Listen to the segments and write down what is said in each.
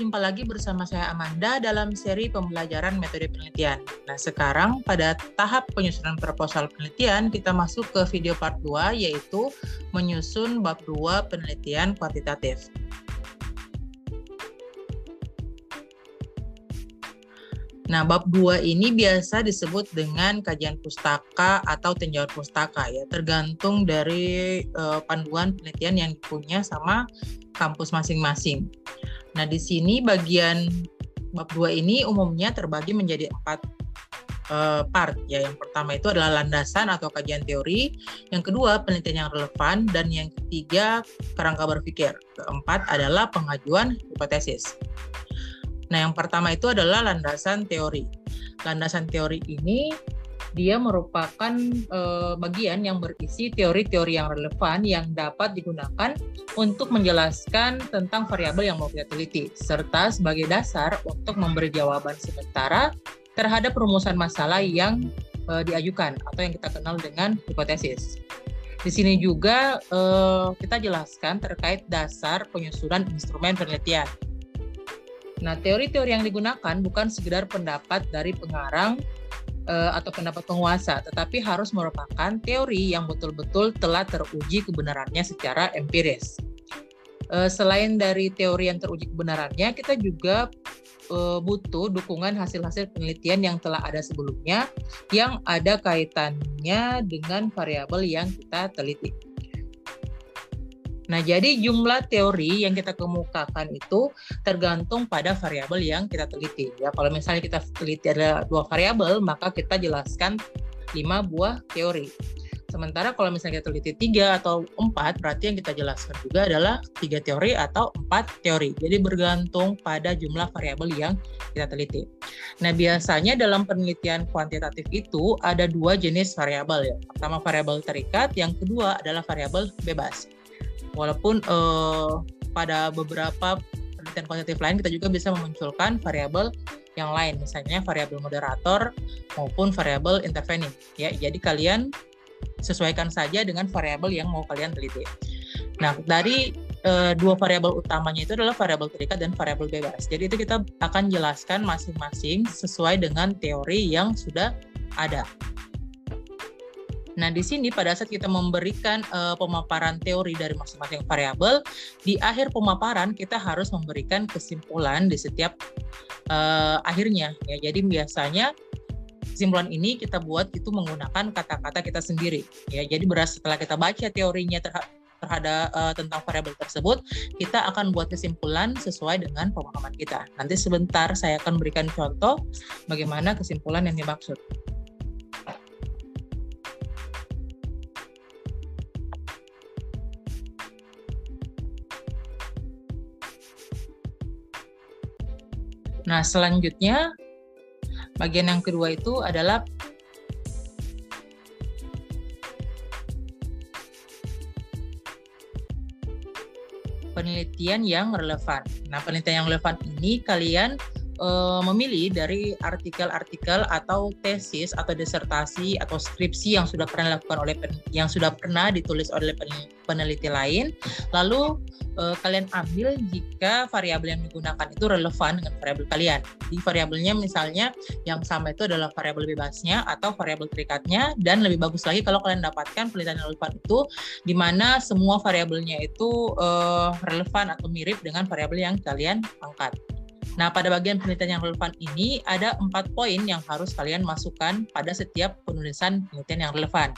jumpa lagi bersama saya Amanda dalam seri pembelajaran metode penelitian. Nah, sekarang pada tahap penyusunan proposal penelitian, kita masuk ke video part 2, yaitu menyusun bab 2 penelitian kuantitatif. Nah, bab 2 ini biasa disebut dengan kajian pustaka atau tinjauan pustaka ya, tergantung dari uh, panduan penelitian yang punya sama kampus masing-masing. Nah, di sini bagian bab 2 ini umumnya terbagi menjadi empat uh, part ya. Yang pertama itu adalah landasan atau kajian teori, yang kedua penelitian yang relevan dan yang ketiga kerangka berpikir. Keempat adalah pengajuan hipotesis. Nah, yang pertama itu adalah landasan teori. Landasan teori ini dia merupakan e, bagian yang berisi teori-teori yang relevan yang dapat digunakan untuk menjelaskan tentang variabel yang mau kita teliti, serta sebagai dasar untuk memberi jawaban sementara terhadap rumusan masalah yang e, diajukan atau yang kita kenal dengan hipotesis. Di sini juga e, kita jelaskan terkait dasar penyusunan instrumen penelitian Nah, teori-teori yang digunakan bukan sekedar pendapat dari pengarang uh, atau pendapat penguasa, tetapi harus merupakan teori yang betul-betul telah teruji kebenarannya secara empiris. Uh, selain dari teori yang teruji kebenarannya, kita juga uh, butuh dukungan hasil-hasil penelitian yang telah ada sebelumnya, yang ada kaitannya dengan variabel yang kita teliti. Nah, jadi jumlah teori yang kita kemukakan itu tergantung pada variabel yang kita teliti. Ya, kalau misalnya kita teliti ada dua variabel, maka kita jelaskan lima buah teori. Sementara kalau misalnya kita teliti tiga atau empat, berarti yang kita jelaskan juga adalah tiga teori atau empat teori. Jadi bergantung pada jumlah variabel yang kita teliti. Nah, biasanya dalam penelitian kuantitatif itu ada dua jenis variabel ya. Pertama variabel terikat, yang kedua adalah variabel bebas walaupun uh, pada beberapa penelitian kuantitatif lain kita juga bisa memunculkan variabel yang lain. Misalnya variabel moderator maupun variabel intervening. Ya jadi kalian sesuaikan saja dengan variabel yang mau kalian teliti nah dari uh, dua variabel utamanya itu adalah variabel terikat dan variabel bebas. Jadi itu kita akan jelaskan masing-masing sesuai dengan teori yang sudah ada Nah, di sini pada saat kita memberikan uh, pemaparan teori dari masing-masing variabel, di akhir pemaparan kita harus memberikan kesimpulan di setiap uh, akhirnya. Ya, jadi biasanya kesimpulan ini kita buat itu menggunakan kata-kata kita sendiri. Ya, jadi beras setelah kita baca teorinya terhadap terhadap uh, tentang variabel tersebut, kita akan buat kesimpulan sesuai dengan pemahaman kita. Nanti sebentar saya akan berikan contoh bagaimana kesimpulan yang dimaksud. Nah, selanjutnya bagian yang kedua itu adalah penelitian yang relevan. Nah, penelitian yang relevan ini kalian uh, memilih dari artikel-artikel atau tesis atau disertasi atau skripsi yang sudah pernah dilakukan oleh yang sudah pernah ditulis oleh lain lalu uh, kalian ambil jika variabel yang digunakan itu relevan dengan variabel kalian. Di variabelnya misalnya yang sama itu adalah variabel bebasnya atau variabel terikatnya dan lebih bagus lagi kalau kalian dapatkan penelitian yang relevan itu di mana semua variabelnya itu uh, relevan atau mirip dengan variabel yang kalian angkat. Nah, pada bagian penelitian yang relevan ini ada empat poin yang harus kalian masukkan pada setiap penulisan penelitian yang relevan.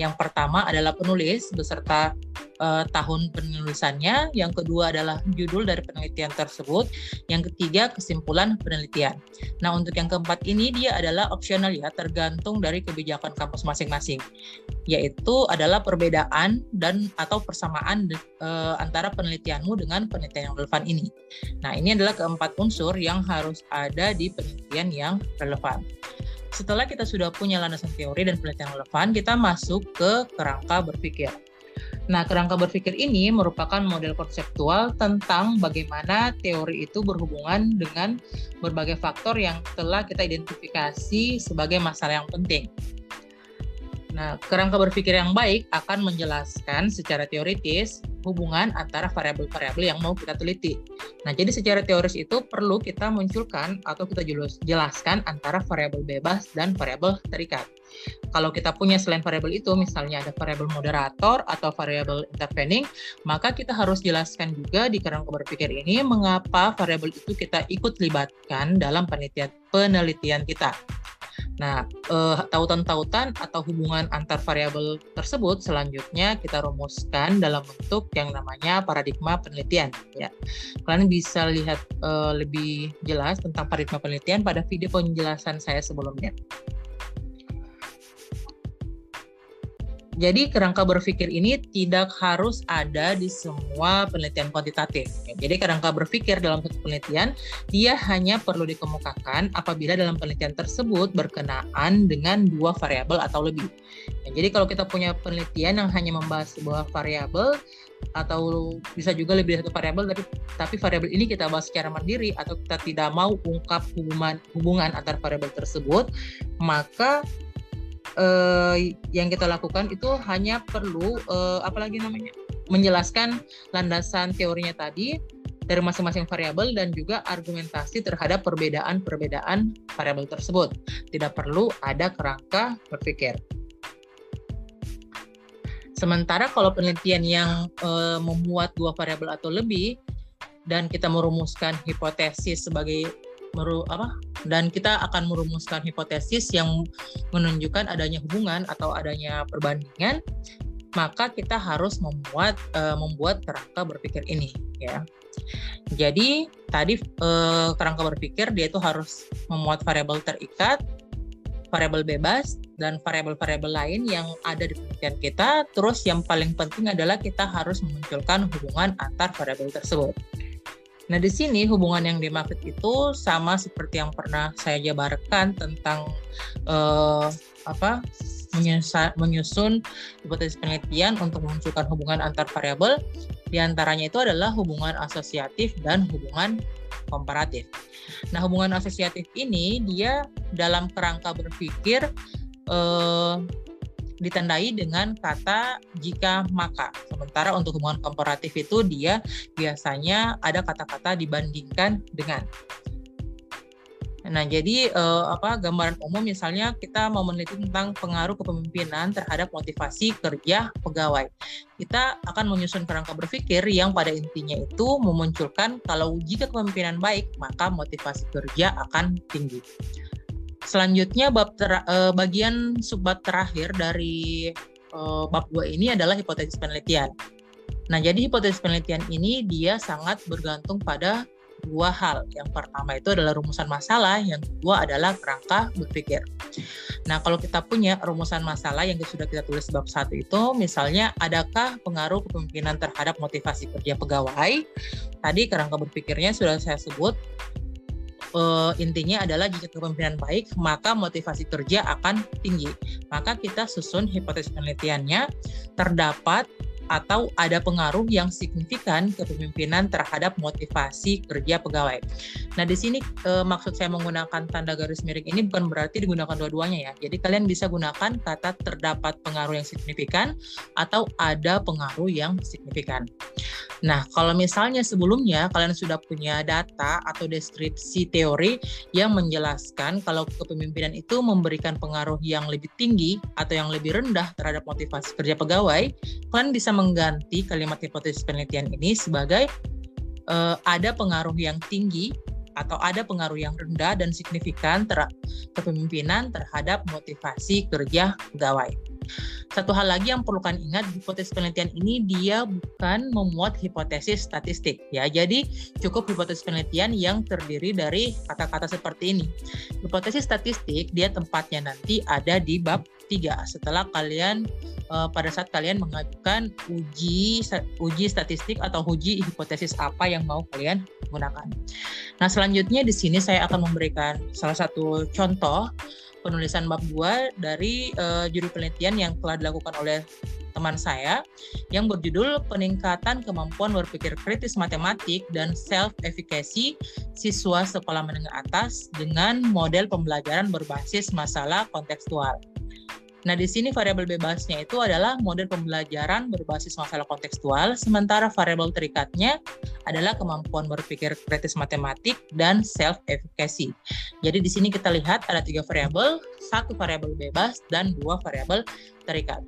Yang pertama adalah penulis beserta uh, tahun penulisannya. Yang kedua adalah judul dari penelitian tersebut. Yang ketiga kesimpulan penelitian. Nah, untuk yang keempat ini dia adalah opsional ya, tergantung dari kebijakan kampus masing-masing yaitu adalah perbedaan dan atau persamaan e, antara penelitianmu dengan penelitian yang relevan ini. Nah, ini adalah keempat unsur yang harus ada di penelitian yang relevan. Setelah kita sudah punya landasan teori dan penelitian relevan, kita masuk ke kerangka berpikir. Nah, kerangka berpikir ini merupakan model konseptual tentang bagaimana teori itu berhubungan dengan berbagai faktor yang telah kita identifikasi sebagai masalah yang penting. Nah, kerangka berpikir yang baik akan menjelaskan secara teoritis hubungan antara variabel-variabel yang mau kita teliti. Nah, jadi secara teoris itu perlu kita munculkan atau kita jelaskan antara variabel bebas dan variabel terikat. Kalau kita punya selain variabel itu, misalnya ada variabel moderator atau variabel intervening, maka kita harus jelaskan juga di kerangka berpikir ini mengapa variabel itu kita ikut libatkan dalam penelitian penelitian kita. Nah, eh, tautan-tautan atau hubungan antar variabel tersebut selanjutnya kita rumuskan dalam bentuk yang namanya paradigma penelitian. Ya, kalian bisa lihat eh, lebih jelas tentang paradigma penelitian pada video penjelasan saya sebelumnya. Jadi kerangka berpikir ini tidak harus ada di semua penelitian kuantitatif. Jadi kerangka berpikir dalam satu penelitian dia hanya perlu dikemukakan apabila dalam penelitian tersebut berkenaan dengan dua variabel atau lebih. jadi kalau kita punya penelitian yang hanya membahas sebuah variabel atau bisa juga lebih dari satu variabel tapi tapi variabel ini kita bahas secara mandiri atau kita tidak mau ungkap hubungan hubungan antar variabel tersebut maka uh, yang kita lakukan itu hanya perlu uh, apa lagi namanya menjelaskan landasan teorinya tadi dari masing-masing variabel dan juga argumentasi terhadap perbedaan-perbedaan variabel tersebut. Tidak perlu ada kerangka berpikir. Sementara kalau penelitian yang uh, memuat dua variabel atau lebih dan kita merumuskan hipotesis sebagai meru apa dan kita akan merumuskan hipotesis yang menunjukkan adanya hubungan atau adanya perbandingan maka kita harus membuat uh, membuat kerangka berpikir ini ya. Jadi tadi uh, kerangka berpikir dia itu harus memuat variabel terikat variabel bebas dan variabel-variabel lain yang ada di penelitian kita. Terus yang paling penting adalah kita harus memunculkan hubungan antar variabel tersebut Nah, di sini hubungan yang dimaksud itu sama seperti yang pernah saya jabarkan tentang uh, apa menyusun hipotesis penelitian untuk memunculkan hubungan antar variabel. Di antaranya itu adalah hubungan asosiatif dan hubungan komparatif. Nah, hubungan asosiatif ini dia dalam kerangka berpikir eh, ditandai dengan kata jika maka. Sementara untuk hubungan komparatif itu dia biasanya ada kata-kata dibandingkan dengan. Nah, jadi eh, apa gambaran umum misalnya kita mau meneliti tentang pengaruh kepemimpinan terhadap motivasi kerja pegawai. Kita akan menyusun kerangka berpikir yang pada intinya itu memunculkan kalau jika kepemimpinan baik, maka motivasi kerja akan tinggi. Selanjutnya bab ter, uh, bagian subbab terakhir dari uh, bab 2 ini adalah hipotesis penelitian. Nah, jadi hipotesis penelitian ini dia sangat bergantung pada dua hal. Yang pertama itu adalah rumusan masalah, yang kedua adalah kerangka berpikir. Nah, kalau kita punya rumusan masalah yang sudah kita tulis bab satu itu, misalnya adakah pengaruh kepemimpinan terhadap motivasi kerja pegawai? Tadi kerangka berpikirnya sudah saya sebut uh, intinya adalah jika kepemimpinan baik, maka motivasi kerja akan tinggi. Maka kita susun hipotesis penelitiannya terdapat atau ada pengaruh yang signifikan kepemimpinan terhadap motivasi kerja pegawai. Nah, di sini e, maksud saya menggunakan tanda garis miring ini bukan berarti digunakan dua-duanya ya. Jadi kalian bisa gunakan kata terdapat pengaruh yang signifikan atau ada pengaruh yang signifikan. Nah, kalau misalnya sebelumnya kalian sudah punya data atau deskripsi teori yang menjelaskan kalau kepemimpinan itu memberikan pengaruh yang lebih tinggi atau yang lebih rendah terhadap motivasi kerja pegawai, kalian bisa mengganti kalimat hipotesis penelitian ini sebagai uh, ada pengaruh yang tinggi atau ada pengaruh yang rendah dan signifikan ter kepemimpinan terhadap motivasi kerja pegawai. Satu hal lagi yang perlu kalian ingat, hipotesis penelitian ini dia bukan memuat hipotesis statistik ya. Jadi cukup hipotesis penelitian yang terdiri dari kata-kata seperti ini. Hipotesis statistik dia tempatnya nanti ada di bab 3 setelah kalian uh, pada saat kalian mengajukan uji uji statistik atau uji hipotesis apa yang mau kalian gunakan. Nah, selanjutnya di sini saya akan memberikan salah satu contoh penulisan bab 2 dari uh, juri penelitian yang telah dilakukan oleh teman saya yang berjudul Peningkatan Kemampuan Berpikir Kritis Matematik dan Self Efficacy Siswa Sekolah Menengah Atas dengan Model Pembelajaran Berbasis Masalah Kontekstual. Nah, di sini variabel bebasnya itu adalah model pembelajaran berbasis masalah kontekstual, sementara variabel terikatnya adalah kemampuan berpikir kritis matematik dan self efficacy. Jadi di sini kita lihat ada tiga variabel, satu variabel bebas dan dua variabel terikat.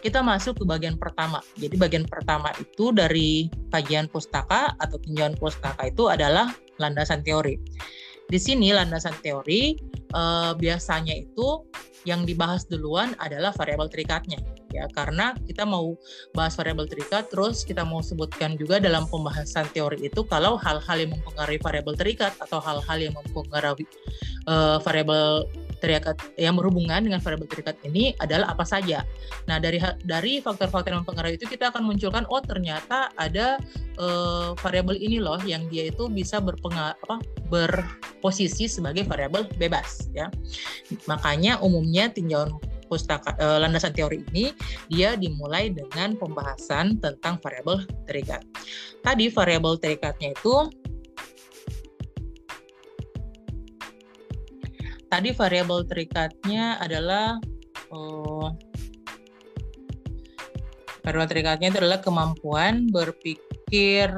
Kita masuk ke bagian pertama. Jadi bagian pertama itu dari kajian pustaka atau tinjauan pustaka itu adalah landasan teori. Di sini landasan teori eh, biasanya itu yang dibahas duluan adalah variabel terikatnya ya. Karena kita mau bahas variabel terikat terus kita mau sebutkan juga dalam pembahasan teori itu kalau hal-hal yang mempengaruhi variabel terikat atau hal-hal yang mempengaruhi uh, variabel terikat yang berhubungan dengan variabel terikat ini adalah apa saja. Nah, dari dari faktor-faktor yang mempengaruhi itu kita akan munculkan oh ternyata ada uh, variabel ini loh yang dia itu bisa berpengaruh apa berposisi sebagai variabel bebas ya. Makanya umumnya tinjauan pustaka uh, landasan teori ini dia dimulai dengan pembahasan tentang variabel terikat. Tadi variabel terikatnya itu tadi variabel terikatnya adalah oh, variabel terikatnya itu adalah kemampuan berpikir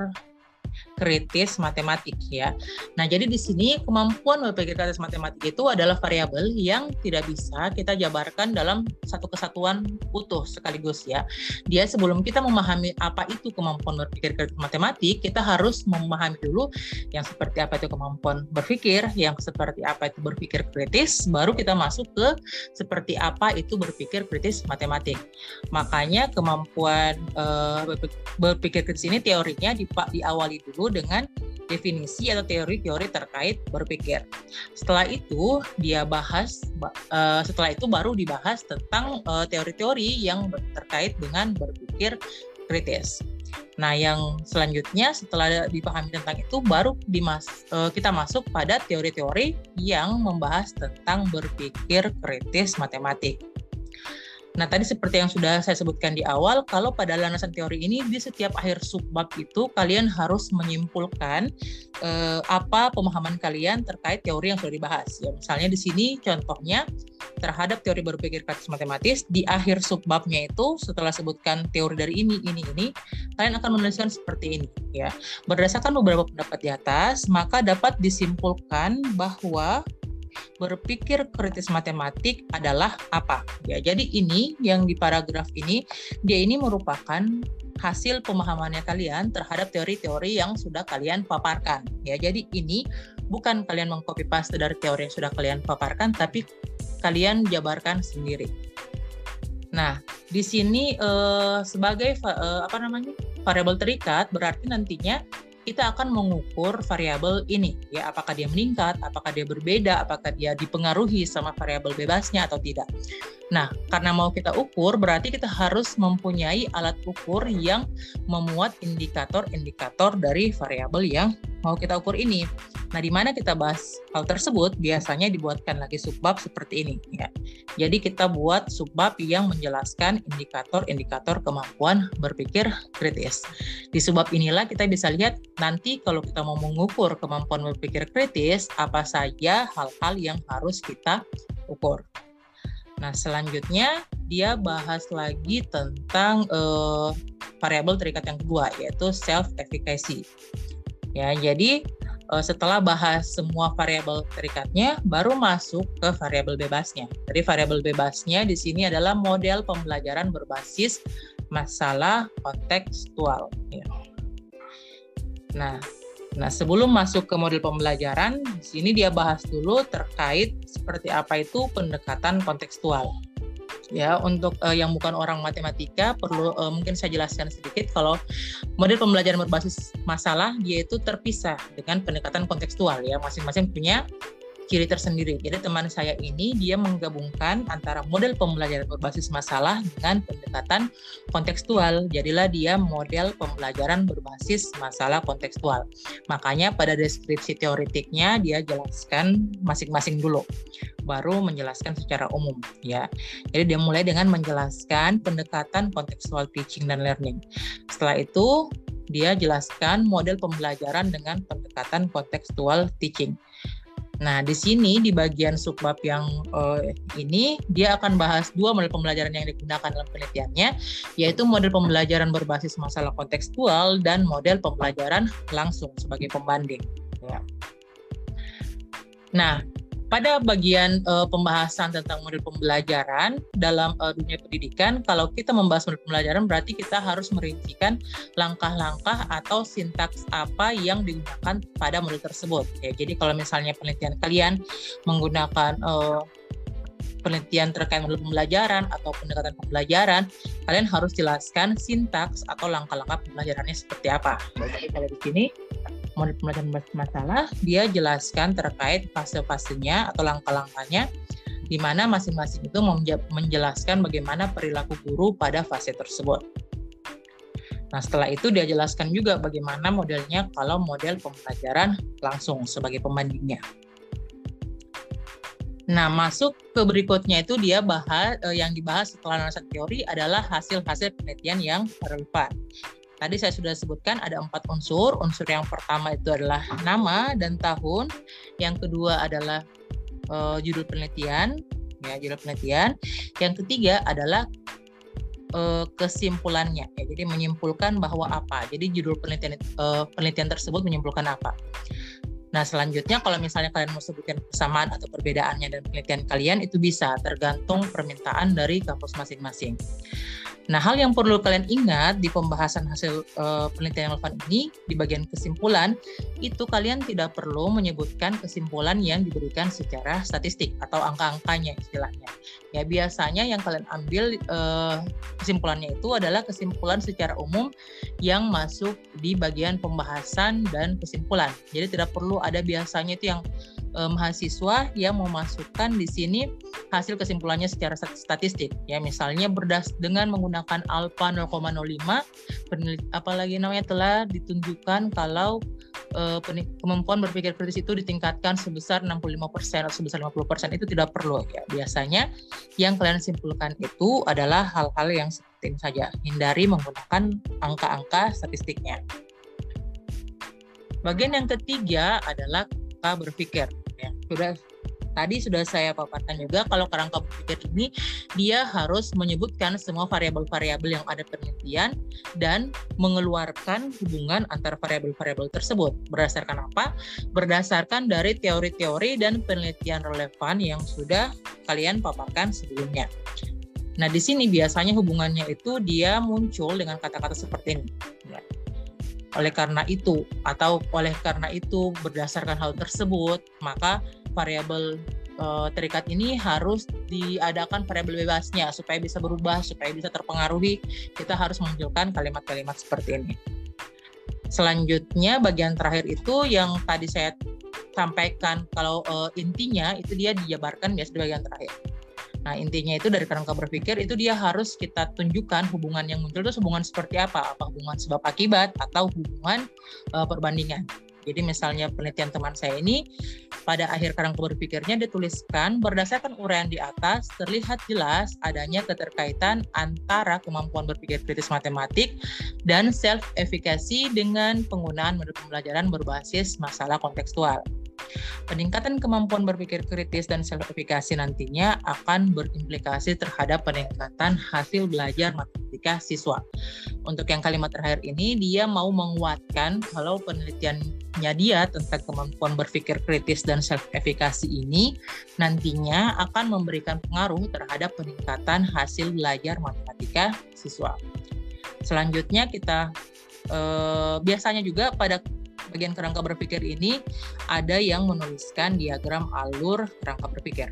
kritis matematik ya. Nah, jadi di sini kemampuan berpikir kritis matematik itu adalah variabel yang tidak bisa kita jabarkan dalam satu kesatuan utuh sekaligus ya. Dia sebelum kita memahami apa itu kemampuan berpikir kritis matematik, kita harus memahami dulu yang seperti apa itu kemampuan berpikir, yang seperti apa itu berpikir kritis, baru kita masuk ke seperti apa itu berpikir kritis matematik. Makanya kemampuan uh, berpikir kritis ini teorinya diawali dulu dengan definisi atau teori-teori terkait berpikir. Setelah itu dia bahas uh, setelah itu baru dibahas tentang uh, teori-teori yang terkait dengan berpikir kritis. Nah, yang selanjutnya setelah dipahami tentang itu baru dimas uh, kita masuk pada teori-teori yang membahas tentang berpikir kritis matematik. Nah, tadi seperti yang sudah saya sebutkan di awal, kalau pada landasan teori ini di setiap akhir subbab itu kalian harus menyimpulkan eh, apa pemahaman kalian terkait teori yang sudah dibahas. Ya, misalnya di sini contohnya terhadap teori berpikir kritis matematis di akhir subbabnya itu setelah sebutkan teori dari ini ini ini kalian akan menuliskan seperti ini ya. Berdasarkan beberapa pendapat di atas, maka dapat disimpulkan bahwa berpikir kritis matematik adalah apa. Ya, jadi ini yang di paragraf ini dia ini merupakan hasil pemahamannya kalian terhadap teori-teori yang sudah kalian paparkan. Ya, jadi ini bukan kalian mengcopy paste dari teori yang sudah kalian paparkan tapi kalian jabarkan sendiri. Nah, di sini eh, sebagai eh, apa namanya? variabel terikat berarti nantinya kita akan mengukur variabel ini ya apakah dia meningkat, apakah dia berbeda, apakah dia dipengaruhi sama variabel bebasnya atau tidak. Nah, karena mau kita ukur berarti kita harus mempunyai alat ukur yang memuat indikator-indikator dari variabel yang mau kita ukur ini. Nah, di mana kita bahas hal tersebut biasanya dibuatkan lagi subbab seperti ini ya. Jadi kita buat subbab yang menjelaskan indikator-indikator kemampuan berpikir kritis. Di subbab inilah kita bisa lihat nanti kalau kita mau mengukur kemampuan berpikir kritis apa saja hal-hal yang harus kita ukur. Nah, selanjutnya dia bahas lagi tentang uh, variabel terikat yang kedua yaitu self efficacy. Ya, jadi uh, setelah bahas semua variabel terikatnya, baru masuk ke variabel bebasnya. Jadi variabel bebasnya di sini adalah model pembelajaran berbasis masalah kontekstual. Ya. Nah, nah sebelum masuk ke model pembelajaran, di sini dia bahas dulu terkait seperti apa itu pendekatan kontekstual. Ya untuk uh, yang bukan orang matematika perlu uh, mungkin saya jelaskan sedikit kalau model pembelajaran berbasis masalah dia itu terpisah dengan pendekatan kontekstual ya. Masing-masing punya ciri tersendiri. Jadi teman saya ini dia menggabungkan antara model pembelajaran berbasis masalah dengan pendekatan kontekstual. Jadilah dia model pembelajaran berbasis masalah kontekstual. Makanya pada deskripsi teoritiknya dia jelaskan masing-masing dulu baru menjelaskan secara umum ya. Jadi dia mulai dengan menjelaskan pendekatan kontekstual teaching dan learning. Setelah itu dia jelaskan model pembelajaran dengan pendekatan kontekstual teaching. Nah, di sini di bagian subbab yang uh, ini dia akan bahas dua model pembelajaran yang digunakan dalam penelitiannya, yaitu model pembelajaran berbasis masalah kontekstual dan model pembelajaran langsung sebagai pembanding. Ya. Nah, pada bagian uh, pembahasan tentang model pembelajaran dalam uh, dunia pendidikan, kalau kita membahas model pembelajaran berarti kita harus merincikan langkah-langkah atau sintaks apa yang digunakan pada model tersebut. Ya, jadi kalau misalnya penelitian kalian menggunakan uh, penelitian terkait model pembelajaran atau pendekatan pembelajaran, kalian harus jelaskan sintaks atau langkah-langkah pembelajarannya seperti apa. Jadi kalau di sini model pembelajaran masalah, dia jelaskan terkait fase-fasenya atau langkah-langkahnya di mana masing-masing itu menjelaskan bagaimana perilaku guru pada fase tersebut. Nah, setelah itu dia jelaskan juga bagaimana modelnya kalau model pembelajaran langsung sebagai pembandingnya. Nah, masuk ke berikutnya itu dia bahas eh, yang dibahas setelah analisa teori adalah hasil-hasil penelitian yang relevan. Tadi saya sudah sebutkan ada empat unsur. Unsur yang pertama itu adalah nama dan tahun. Yang kedua adalah uh, judul penelitian, ya judul penelitian. Yang ketiga adalah uh, kesimpulannya. Ya, jadi menyimpulkan bahwa apa. Jadi judul penelitian uh, penelitian tersebut menyimpulkan apa. Nah, selanjutnya kalau misalnya kalian mau sebutkan kesamaan atau perbedaannya dan penelitian kalian itu bisa tergantung permintaan dari kampus masing-masing. Nah, hal yang perlu kalian ingat di pembahasan hasil uh, penelitian relevan ini di bagian kesimpulan itu kalian tidak perlu menyebutkan kesimpulan yang diberikan secara statistik atau angka-angkanya istilahnya. Ya, biasanya yang kalian ambil uh, kesimpulannya itu adalah kesimpulan secara umum yang masuk di bagian pembahasan dan kesimpulan. Jadi tidak perlu ada biasanya itu yang uh, mahasiswa yang memasukkan di sini hasil kesimpulannya secara statistik. Ya misalnya berdas dengan menggunakan alfa 0,05 apalagi namanya telah ditunjukkan kalau uh, kemampuan berpikir kritis itu ditingkatkan sebesar 65% atau sebesar 50% itu tidak perlu ya. Biasanya yang kalian simpulkan itu adalah hal-hal yang seperti saja. Hindari menggunakan angka-angka statistiknya. Bagian yang ketiga adalah berpikir sudah tadi sudah saya paparkan juga kalau kerangka berpikir ini dia harus menyebutkan semua variabel-variabel yang ada penelitian dan mengeluarkan hubungan antara variabel-variabel tersebut berdasarkan apa? Berdasarkan dari teori-teori dan penelitian relevan yang sudah kalian paparkan sebelumnya. Nah, di sini biasanya hubungannya itu dia muncul dengan kata-kata seperti ini. Oleh karena itu atau oleh karena itu berdasarkan hal tersebut, maka variabel uh, terikat ini harus diadakan variabel bebasnya supaya bisa berubah, supaya bisa terpengaruhi. Kita harus menunjukkan kalimat-kalimat seperti ini. Selanjutnya bagian terakhir itu yang tadi saya sampaikan kalau uh, intinya itu dia dijabarkan biasa di bagian terakhir. Nah intinya itu dari kerangka berpikir itu dia harus kita tunjukkan hubungan yang muncul itu hubungan seperti apa, apa hubungan sebab akibat atau hubungan uh, perbandingan. Jadi misalnya penelitian teman saya ini pada akhir kerangka berpikirnya dituliskan berdasarkan uraian di atas terlihat jelas adanya keterkaitan antara kemampuan berpikir kritis matematik dan self efficacy dengan penggunaan metode pembelajaran berbasis masalah kontekstual. Peningkatan kemampuan berpikir kritis dan self efficacy nantinya akan berimplikasi terhadap peningkatan hasil belajar matematika siswa. Untuk yang kalimat terakhir ini, dia mau menguatkan kalau penelitiannya dia tentang kemampuan berpikir kritis dan self efficacy ini nantinya akan memberikan pengaruh terhadap peningkatan hasil belajar matematika siswa. Selanjutnya kita eh, biasanya juga pada bagian kerangka berpikir ini ada yang menuliskan diagram alur kerangka berpikir.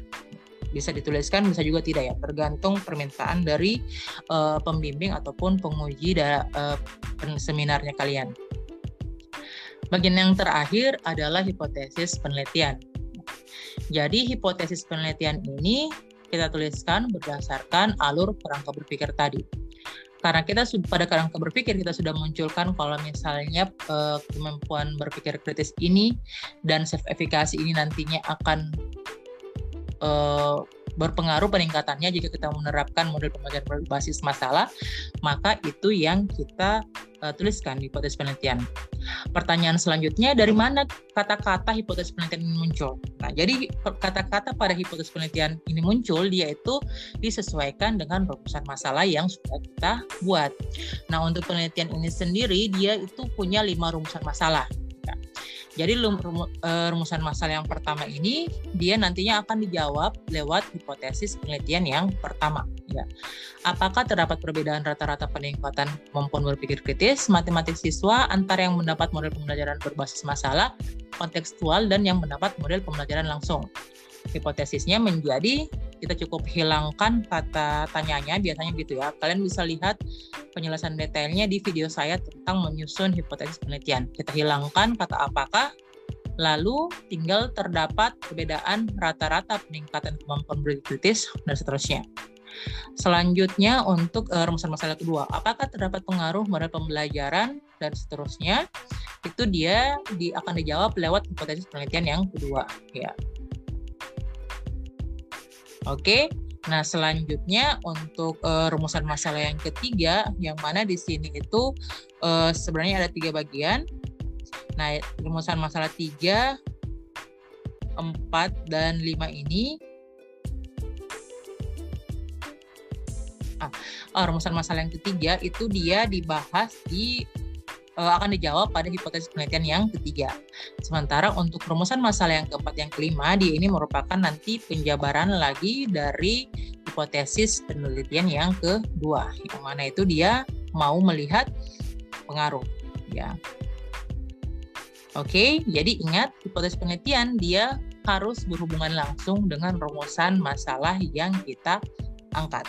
Bisa dituliskan, bisa juga tidak ya, tergantung permintaan dari uh, pembimbing ataupun penguji da, uh, seminarnya kalian. Bagian yang terakhir adalah hipotesis penelitian. Jadi hipotesis penelitian ini kita tuliskan berdasarkan alur kerangka berpikir tadi karena kita pada kerangka berpikir kita sudah munculkan kalau misalnya uh, kemampuan berpikir kritis ini dan self efficacy ini nantinya akan uh, berpengaruh peningkatannya jika kita menerapkan model pembelajaran berbasis masalah, maka itu yang kita uh, tuliskan di hipotesis penelitian. Pertanyaan selanjutnya, dari mana kata-kata hipotesis penelitian ini muncul? Nah, jadi kata-kata pada hipotesis penelitian ini muncul, dia itu disesuaikan dengan rumusan masalah yang sudah kita buat. Nah, untuk penelitian ini sendiri, dia itu punya lima rumusan masalah. Jadi eh, rumusan masalah yang pertama ini dia nantinya akan dijawab lewat hipotesis penelitian yang pertama. Ya. Apakah terdapat perbedaan rata-rata peningkatan kemampuan berpikir kritis matematik siswa antara yang mendapat model pembelajaran berbasis masalah, kontekstual, dan yang mendapat model pembelajaran langsung? Hipotesisnya menjadi kita cukup hilangkan kata tanyanya biasanya gitu ya. Kalian bisa lihat penjelasan detailnya di video saya tentang menyusun hipotesis penelitian. Kita hilangkan kata apakah, lalu tinggal terdapat perbedaan rata-rata peningkatan kemampuan berkritis dan seterusnya. Selanjutnya untuk uh, rumusan masalah kedua, apakah terdapat pengaruh model pembelajaran dan seterusnya? Itu dia di, akan dijawab lewat hipotesis penelitian yang kedua, ya. Oke. Nah, selanjutnya untuk uh, rumusan masalah yang ketiga, yang mana di sini itu uh, sebenarnya ada tiga bagian. Nah, rumusan masalah tiga, empat, dan lima ini ah, oh, rumusan masalah yang ketiga itu dia dibahas di uh, akan dijawab pada hipotesis penelitian yang ketiga. Sementara untuk rumusan masalah yang keempat yang kelima, dia ini merupakan nanti penjabaran lagi dari hipotesis penelitian yang kedua. Yang mana itu dia mau melihat pengaruh, ya. Oke, jadi ingat hipotesis penelitian dia harus berhubungan langsung dengan rumusan masalah yang kita angkat.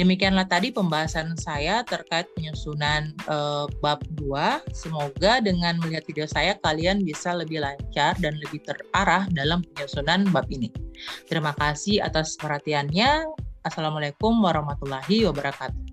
Demikianlah tadi pembahasan saya terkait penyusunan uh, bab 2. Semoga dengan melihat video saya kalian bisa lebih lancar dan lebih terarah dalam penyusunan bab ini. Terima kasih atas perhatiannya. Assalamualaikum warahmatullahi wabarakatuh.